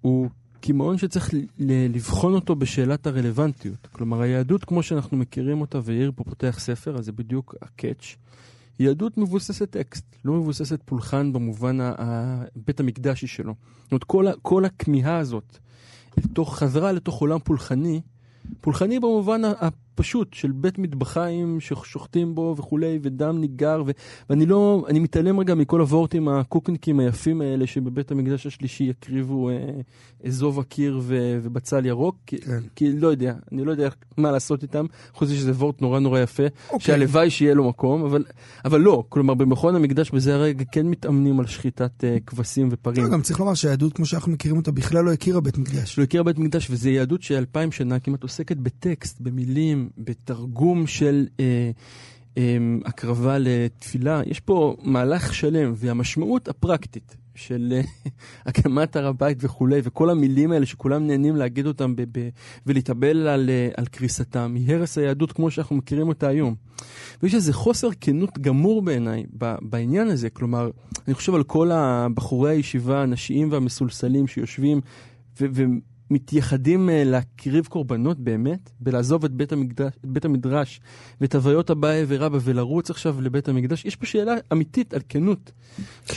הוא כימהון שצריך לבחון אותו בשאלת הרלוונטיות. כלומר, היהדות כמו שאנחנו מכירים אותה, ויאיר פה פותח ספר, אז זה בדיוק ה catch. יהדות מבוססת טקסט, לא מבוססת פולחן במובן הבית המקדשי שלו. זאת אומרת, כל, כל הכמיהה הזאת, לתוך, חזרה לתוך עולם פולחני, פולחני במובן פשוט של בית מטבחיים ששוחטים בו וכולי, ודם ניגר, ו... ואני לא, אני מתעלם רגע מכל הוורטים הקוקנקים היפים האלה שבבית המקדש השלישי יקריבו אה, אזוב הקיר ו... ובצל ירוק, כי, כן. כי לא יודע, אני לא יודע מה לעשות איתם, חוץ מזה שזה וורט נורא נורא יפה, אוקיי. שהלוואי שיהיה לו מקום, אבל, אבל לא, כלומר במכון המקדש בזה הרגע כן מתאמנים על שחיטת אה, כבשים ופרים.
לא, גם צריך לומר שהיהדות כמו שאנחנו מכירים אותה בכלל לא הכירה בית מקדש.
לא הכירה בית מקדש, וזו יהדות שאלפיים שנה כמעט עוסקת בטקסט, במילים. בתרגום של אה, אה, הקרבה לתפילה, יש פה מהלך שלם, והמשמעות הפרקטית של אה, הקמת הר הבית וכולי, וכל המילים האלה שכולם נהנים להגיד אותם ב- ב- ולהתאבל על, אה, על קריסתם, היא הרס היהדות כמו שאנחנו מכירים אותה היום. ויש איזה חוסר כנות גמור בעיניי בעניין הזה, כלומר, אני חושב על כל הבחורי הישיבה הנשיים והמסולסלים שיושבים ו- מתייחדים אה, להקריב קורבנות באמת, בלעזוב את בית, המקדש, את בית המדרש ואת הוויות אביי ורבא ולרוץ עכשיו לבית המקדש, יש פה שאלה אמיתית על כנות.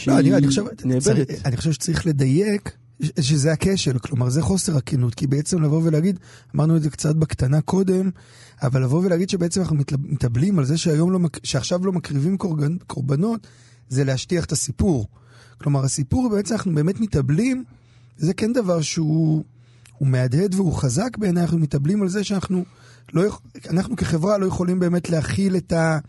לא, אני, אני, חושב, צריך, אני חושב שצריך לדייק שזה הכשל, כלומר זה חוסר הכנות, כי בעצם לבוא ולהגיד, אמרנו את זה קצת בקטנה קודם, אבל לבוא ולהגיד שבעצם אנחנו מתאבלים על זה שהיום לא, שעכשיו לא מקריבים קורבנות, זה להשטיח את הסיפור. כלומר הסיפור בעצם אנחנו באמת מתאבלים, זה כן דבר שהוא... הוא מהדהד והוא חזק בעיניי, אנחנו מתאבלים על זה שאנחנו לא, אנחנו כחברה לא יכולים באמת להכיל את, ה,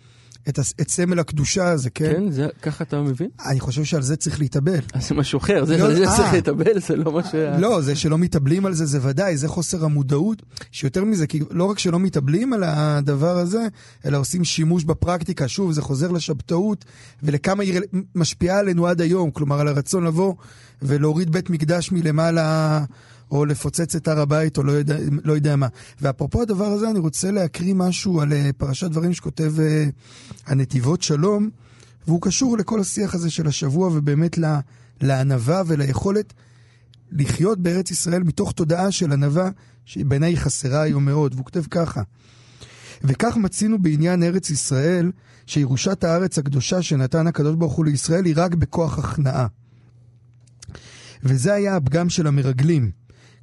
את, ה, את סמל הקדושה הזה, כן?
כן, זה, ככה אתה מבין?
אני חושב שעל זה צריך להתאבל.
אז זה משהו אחר, זה, לא, זה אה, צריך להתאבל, זה לא מה ש...
לא, זה שלא מתאבלים על זה, זה ודאי, זה חוסר המודעות, שיותר מזה, כי לא רק שלא מתאבלים על הדבר הזה, אלא עושים שימוש בפרקטיקה, שוב, זה חוזר לשבתאות, ולכמה היא משפיעה עלינו עד היום, כלומר, על הרצון לבוא ולהוריד בית מקדש מלמעלה. או לפוצץ את הר הבית, או לא יודע, לא יודע מה. ואפרופו הדבר הזה, אני רוצה להקריא משהו על אה, פרשת דברים שכותב אה, הנתיבות שלום, והוא קשור לכל השיח הזה של השבוע, ובאמת לה, לענווה וליכולת לחיות בארץ ישראל מתוך תודעה של ענווה, שבעיניי חסרה היום מאוד. והוא כותב ככה: וכך מצינו בעניין ארץ ישראל, שירושת הארץ הקדושה שנתן הקדוש ברוך הוא לישראל היא רק בכוח הכנעה. וזה היה הפגם של המרגלים.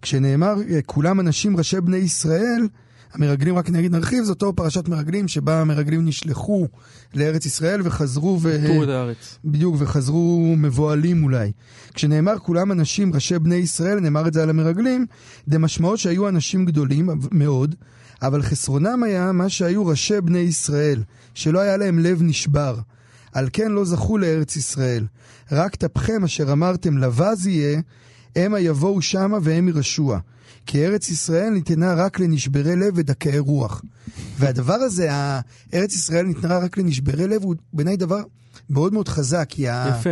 כשנאמר כולם אנשים ראשי בני ישראל, המרגלים, רק נגיד נרחיב, זו אותו פרשת מרגלים שבה המרגלים נשלחו לארץ ישראל וחזרו ו...
סיפור את הארץ.
בדיוק, וחזרו מבוהלים אולי. כשנאמר כולם אנשים ראשי בני ישראל, נאמר את זה על המרגלים, דמשמעות שהיו אנשים גדולים מאוד, אבל חסרונם היה מה שהיו ראשי בני ישראל, שלא היה להם לב נשבר. על כן לא זכו לארץ ישראל. רק טפכם אשר אמרתם לבז יהיה, המה יבואו שמה והם ירשוע. כי ארץ ישראל ניתנה רק לנשברי לב ודכאי רוח. והדבר הזה, ארץ ישראל ניתנה רק לנשברי לב, הוא בעיניי דבר מאוד מאוד חזק. כי,
יפה.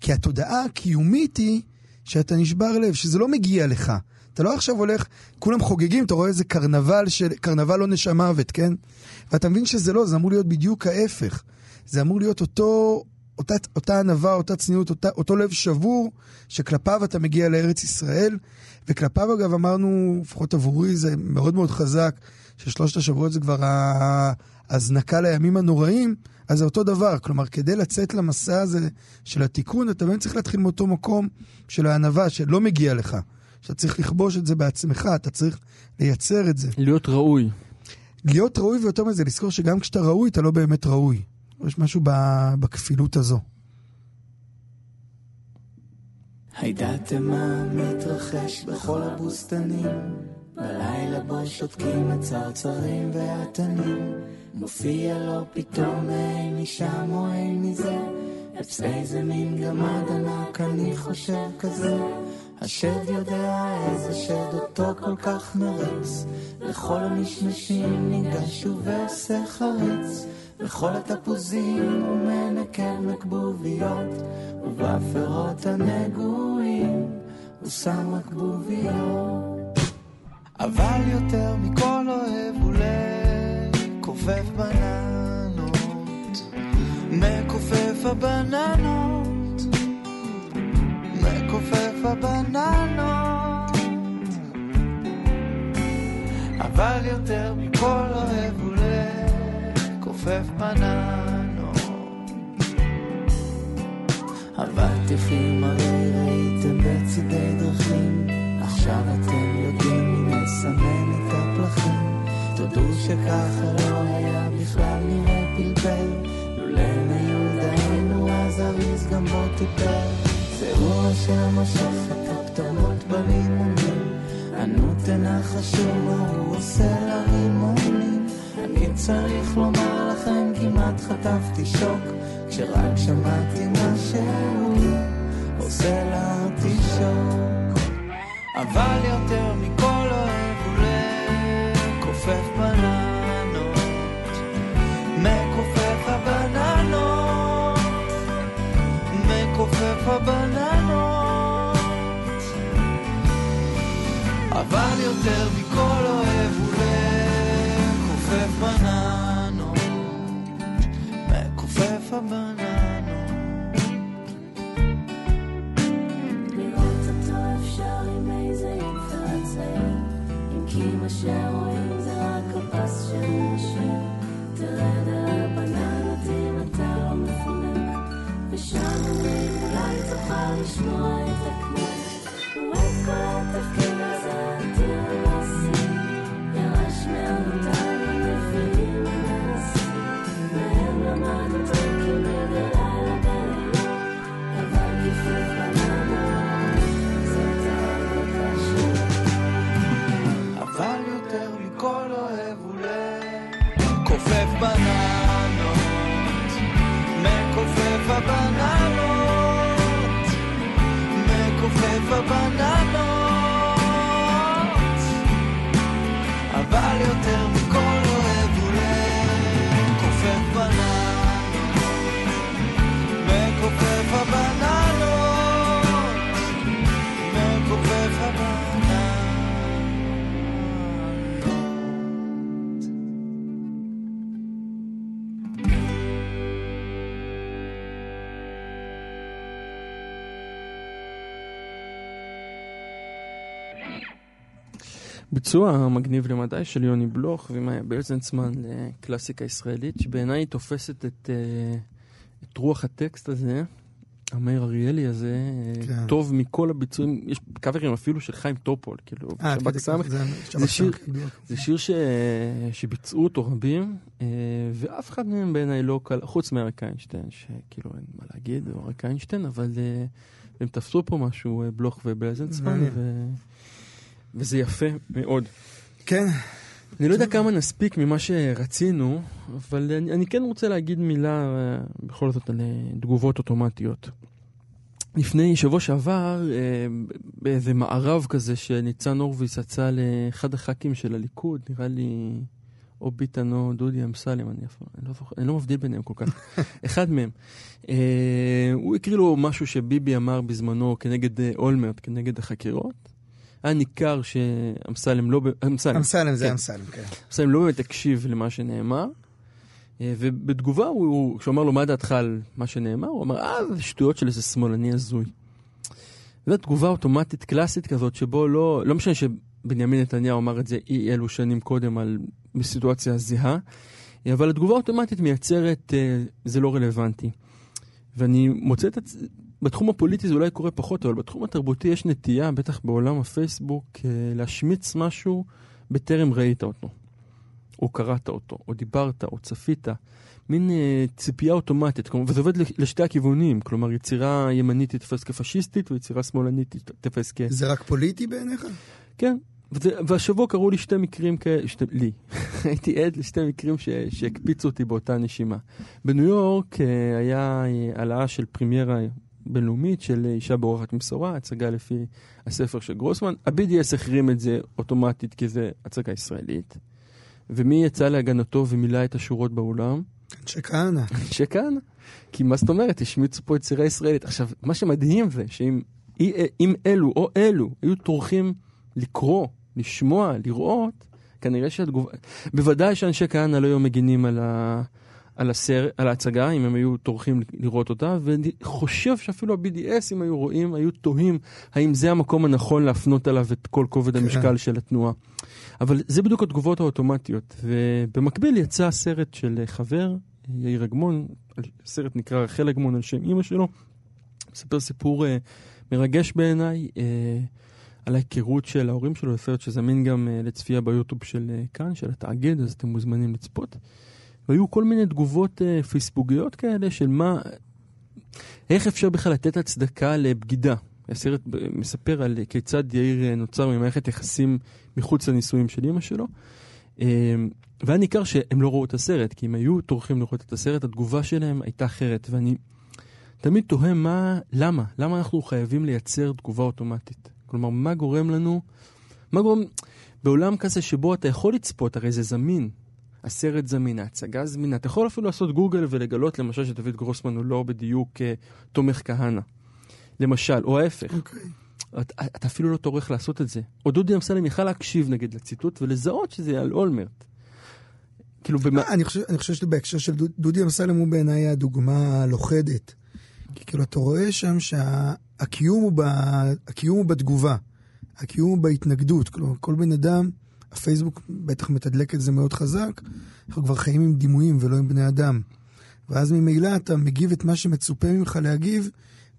כי התודעה הקיומית היא שאתה נשבר לב, שזה לא מגיע לך. אתה לא עכשיו הולך, כולם חוגגים, אתה רואה איזה קרנבל של, קרנבל עונש המוות, כן? ואתה מבין שזה לא, זה אמור להיות בדיוק ההפך. זה אמור להיות אותו, אותה, אותה ענווה, אותה צניעות, אותה, אותו לב שבור, שכלפיו אתה מגיע לארץ ישראל, וכלפיו אגב אמרנו, לפחות עבורי זה מאוד מאוד חזק, ששלושת השבועות זה כבר ההזנקה לימים הנוראים, אז זה אותו דבר. כלומר, כדי לצאת למסע הזה של התיקון, אתה באמת צריך להתחיל מאותו מקום של הענווה, שלא מגיע לך. שאתה צריך לכבוש את זה בעצמך, אתה צריך לייצר את זה.
להיות ראוי.
להיות ראוי ויותר מזה, לזכור שגם כשאתה ראוי, אתה לא באמת ראוי. יש משהו בכפילות הזו.
הידעתם מה מתרחש בכל הבוסתנים? בלילה בו שותקים הצרצרים והתנים. מופיע לו פתאום אין משם או אין מזה אצלי איזה מין גמד ענק אני חושב כזה. השד יודע איזה שד אותו כל כך מרץ. לכל המשמשים ניגש ובעשה חרץ וכל התפוזים הוא מנקר מקבוביות ובפירות הנגועים הוא שם מקבוביות. אבל יותר מכל אוהב הוא לכופף בננות מכופף הבננות מכופף הבננות. אבל יותר מכל אוהב הוא לכופף בננות אבטיחים הרי ראיתם בצידי דרכים עכשיו אתם יודעים מי מסמן את הפלחים. תודו שככה לא היה בכלל נראה פלפל. לולא מיולדנו אז אריז גם בו טיפל. זהו אשר מושך את הפטמות בלימונים אנו תנחשו מה הוא עושה אני צריך לומר לכם כמעט חטפתי שוק כשרק שמעתי מה שהוא עושה לארטישוק אבל יותר מכל אוהב הוא לכופף בננות. מכופף הבננות. מכופף הבננות. אבל יותר מכל אוהב מכופף הבננות
לראות אותו אפשר עם איזה יפה צעיר אם כי מה שרואים זה רק הפס של נשים תרד על הבננות אם אתה לא מפונק ושם אומרים אולי תוכל לשמוע את הקנק ואת כל התפקיד
לכופף
ביצוע מגניב למדי של יוני בלוך ומאיה בלזנצמן לקלאסיקה ישראלית, שבעיניי תופסת את, אה, את רוח הטקסט הזה, המאיר אריאלי הזה, אה,
כן.
טוב מכל הביצועים, יש קאברים אפילו של חיים טופול, כאילו, שב"כ
כדי
סמך.
זה-
זה
שב"כ
שיר-. זה שיר ש... שביצעו אותו רבים, אה, ואף אחד מהם בעיניי לא קל, חוץ מאריק איינשטיין, שכאילו אין מה להגיד, או אריק איינשטיין, אבל הם תפסו פה משהו, בלוך ובלזנצמן. ו... וזה יפה מאוד.
כן,
אני לא יודע כמה נספיק ממה שרצינו, אבל אני, אני כן רוצה להגיד מילה אה, בכל זאת על אה, תגובות אוטומטיות. לפני שבוע שעבר, אה, באיזה מערב כזה שניצן הורוביץ יצא לאחד הח"כים של הליכוד, נראה לי או ביטן או דודי אמסלם, אני, אני, לא, אני לא מבדיל ביניהם כל כך, אחד מהם. הוא הקריא לו משהו שביבי אמר בזמנו כנגד אולמרט, כנגד החקירות. היה ניכר שאמסלם לא... אמסלם,
אמסלם זה
כן.
אמסלם, כן.
אמסלם לא באמת הקשיב למה שנאמר, אה, ובתגובה, הוא- הוא- כשהוא אמר לו מה דעתך על מה שנאמר, הוא אמר, אה, זה שטויות של איזה שמאלני הזוי. זו תגובה אוטומטית קלאסית כזאת, שבו לא, לא משנה שבנימין נתניהו אמר את זה אי אלו שנים קודם על סיטואציה זהה, אבל התגובה האוטומטית מייצרת, אה, זה לא רלוונטי. ואני מוצא את עצמי, בתחום הפוליטי זה אולי קורה פחות, אבל בתחום התרבותי יש נטייה, בטח בעולם הפייסבוק, אה, להשמיץ משהו בטרם ראית אותו, או קראת אותו, או דיברת, או צפית. מין אה, ציפייה אוטומטית, כלומר, וזה עובד לשתי הכיוונים, כלומר יצירה ימנית תתפס כפשיסטית ויצירה שמאלנית תתפס כ...
זה רק פוליטי בעיניך?
כן, וזה, והשבוע קרו לי שתי מקרים כאלה, שתי, לי, הייתי עד לשתי מקרים ש, שהקפיצו אותי באותה נשימה. בניו יורק אה, היה אה, העלאה של פרימיירה בינלאומית של אה, אישה באורחת מבשורה, הצגה לפי הספר של גרוסמן. ה-BDS החרים את זה אוטומטית כי זה הצגה ישראלית. ומי יצא להגנתו ומילא את השורות באולם?
אנשי כהנא.
אנשי כהנא. כי מה זאת אומרת, השמיצו פה יצירה ישראלית. עכשיו, מה שמדהים זה שאם אם אלו או אלו היו טורחים לקרוא, לשמוע, לראות, כנראה שהתגובה... בוודאי שאנשי כהנא לא היו מגינים על, ה... על, הסר... על ההצגה, אם הם היו טורחים לראות אותה, ואני חושב שאפילו ה-BDS, אם היו רואים, היו תוהים האם זה המקום הנכון להפנות עליו את כל כובד המשקל של התנועה. אבל זה בדיוק התגובות האוטומטיות. ובמקביל יצא סרט של חבר, יאיר אגמון, הסרט נקרא רחל אגמון על שם אימא שלו, מספר סיפור אה, מרגש בעיניי אה, על ההיכרות של ההורים שלו, סרט שזמין גם אה, לצפייה ביוטיוב של אה, כאן, של התאגיד, אז אתם מוזמנים לצפות. והיו כל מיני תגובות אה, פייסבוגיות כאלה של מה, איך אפשר בכלל לתת הצדקה לבגידה. הסרט מספר על כיצד יאיר אה, נוצר ממערכת יחסים מחוץ לנישואים של אימא שלו. אה, והיה ניכר שהם לא ראו את הסרט, כי אם היו טורחים לראות את הסרט, התגובה שלהם הייתה אחרת. ואני תמיד תוהה מה, למה? למה אנחנו חייבים לייצר תגובה אוטומטית? כלומר, מה גורם לנו, מה גורם, בעולם כזה שבו אתה יכול לצפות, הרי זה זמין. הסרט זמין, ההצגה זמינה. אתה יכול אפילו לעשות גוגל ולגלות למשל שדוד גרוסמן הוא לא בדיוק uh, תומך כהנא. למשל, או ההפך.
אוקיי.
אתה, אתה אפילו לא טורח לעשות את זה. או דודי אמסלם יכל להקשיב נגיד לציטוט ולזהות שזה על אולמרט. כאילו, במה...
אה, אני חושב, אני חושב שבהקשר של דוד- דודי אמסלם הוא בעיניי הדוגמה הלוכדת. כי כאילו אתה רואה שם שהקיום הוא, ב, הקיום הוא בתגובה, הקיום הוא בהתנגדות. כלומר, כל בן אדם, הפייסבוק בטח מתדלק את זה מאוד חזק, אנחנו כבר חיים עם דימויים ולא עם בני אדם. ואז ממילא אתה מגיב את מה שמצופה ממך להגיב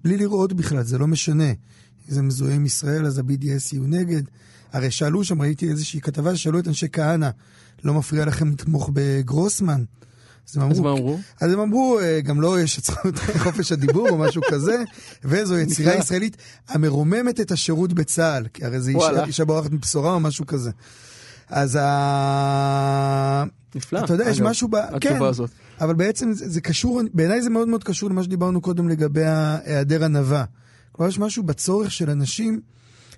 בלי לראות בכלל, זה לא משנה. אם זה מזוהה עם ישראל, אז ה-BDS יהיו נגד. הרי שאלו שם, ראיתי איזושהי כתבה, שאלו את אנשי כהנא, לא מפריע לכם לתמוך בגרוסמן? אז הם
אז מה
אמרו,
אמרו?
אז הם אמרו, "אה, גם לא יש את חופש הדיבור או משהו כזה, וזו יצירה. ישראלית המרוממת את השירות בצה"ל, כי הרי
וואלה.
אישה בורחת מבשורה או משהו כזה. אז ה...
נפלא.
אתה יודע, יש משהו ב... כן,
הזאת.
אבל בעצם זה, זה קשור, בעיניי זה מאוד מאוד קשור למה שדיברנו קודם לגבי היעדר ענווה. כלומר, יש משהו בצורך של אנשים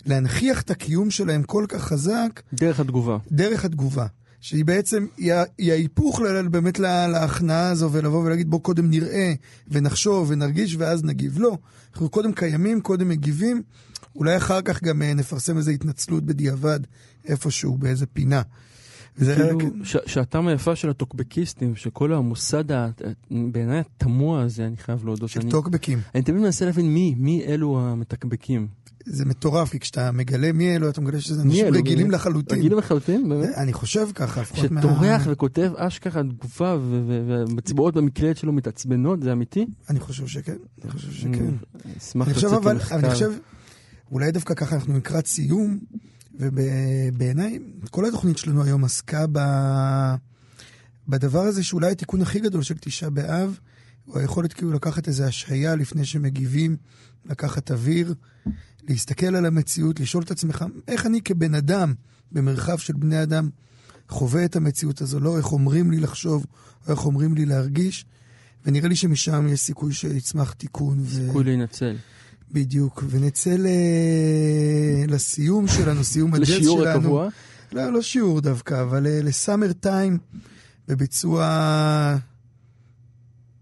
להנכיח את הקיום שלהם כל כך חזק
דרך התגובה.
דרך התגובה. שהיא בעצם, היא, ההיפוך באמת לה- להכנעה הזו ולבוא ולהגיד בוא קודם נראה ונחשוב ונרגיש ואז נגיב. לא, אנחנו קודם קיימים, קודם מגיבים, אולי אחר כך גם אה, נפרסם איזו התנצלות בדיעבד איפשהו, באיזה פינה. וזה
כאילו, שעתם היפה של הטוקבקיסטים, שכל המוסד בעיניי התמוה הזה, אני חייב להודות.
של טוקבקים.
אני תמיד מנסה להבין מי, מי אלו המתקבקים.
זה מטורף, כי כשאתה מגלה מי אלו, אתה מגלה שזה אנשים
אלו,
רגילים? לחלוטין.
רגילים לחלוטין, באמת?
אני חושב ככה, לפחות מה...
שטורח וכותב אשכרה תגובה ו- ו- והמצבעות במקלדת שלו מתעצבנות, זה אמיתי?
אני חושב שכן, אני חושב שכן.
אשמח
אני חושב
לצאת למחקר.
אולי דווקא ככה אנחנו לקראת סיום, ובעיניי כל התוכנית שלנו היום עסקה ב... בדבר הזה שאולי התיקון הכי גדול של תשעה באב, הוא היכולת כאילו לקחת איזו השהיה לפני שמגיבים, לקחת אוויר, להסתכל על המציאות, לשאול את עצמך, איך אני כבן אדם, במרחב של בני אדם, חווה את המציאות הזו, לא איך אומרים לי לחשוב, או איך אומרים לי להרגיש, ונראה לי שמשם יש סיכוי שיצמח תיקון. ו...
סיכוי להינצל.
בדיוק, ונצא ל... לסיום שלנו, סיום הג'אז שלנו.
לשיעור הקבוע.
לא, לא שיעור דווקא, אבל אה, לסאמר טיים, בביצוע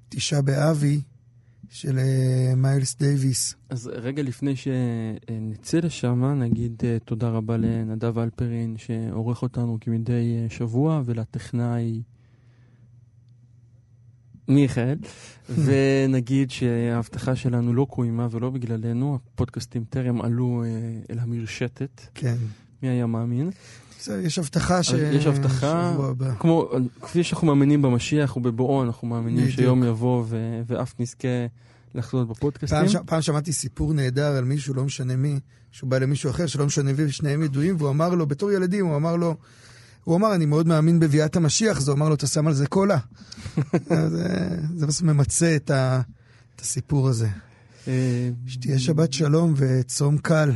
תשעה באבי של אה, מיילס דייוויס.
אז רגע לפני שנצא לשם, נגיד אה, תודה רבה לנדב אלפרין שעורך אותנו כמדי שבוע, ולטכנאי מיכאל, ונגיד שההבטחה שלנו לא קוימה ולא בגללנו, הפודקאסטים טרם עלו אה, אל המרשתת,
כן.
מי היה מאמין?
יש הבטחה ש...
יש הבטחה. כמו, כפי שאנחנו מאמינים במשיח ובבואו, אנחנו מאמינים
בדיוק.
שיום יבוא ו- ואף נזכה לחזות בפודקאסטים.
פעם, ש... פעם שמעתי סיפור נהדר על מישהו, לא משנה מי, שהוא בא למישהו אחר, שלא משנה מי, ושניהם ידועים, והוא אמר לו, בתור ילדים, הוא אמר לו, הוא אמר, אני מאוד מאמין בביאת המשיח, הוא אמר לו, אתה שם על זה קולה. זה, זה בסוף ממצה את, ה... את הסיפור הזה.
אה,
שתהיה שבת שלום וצום קל.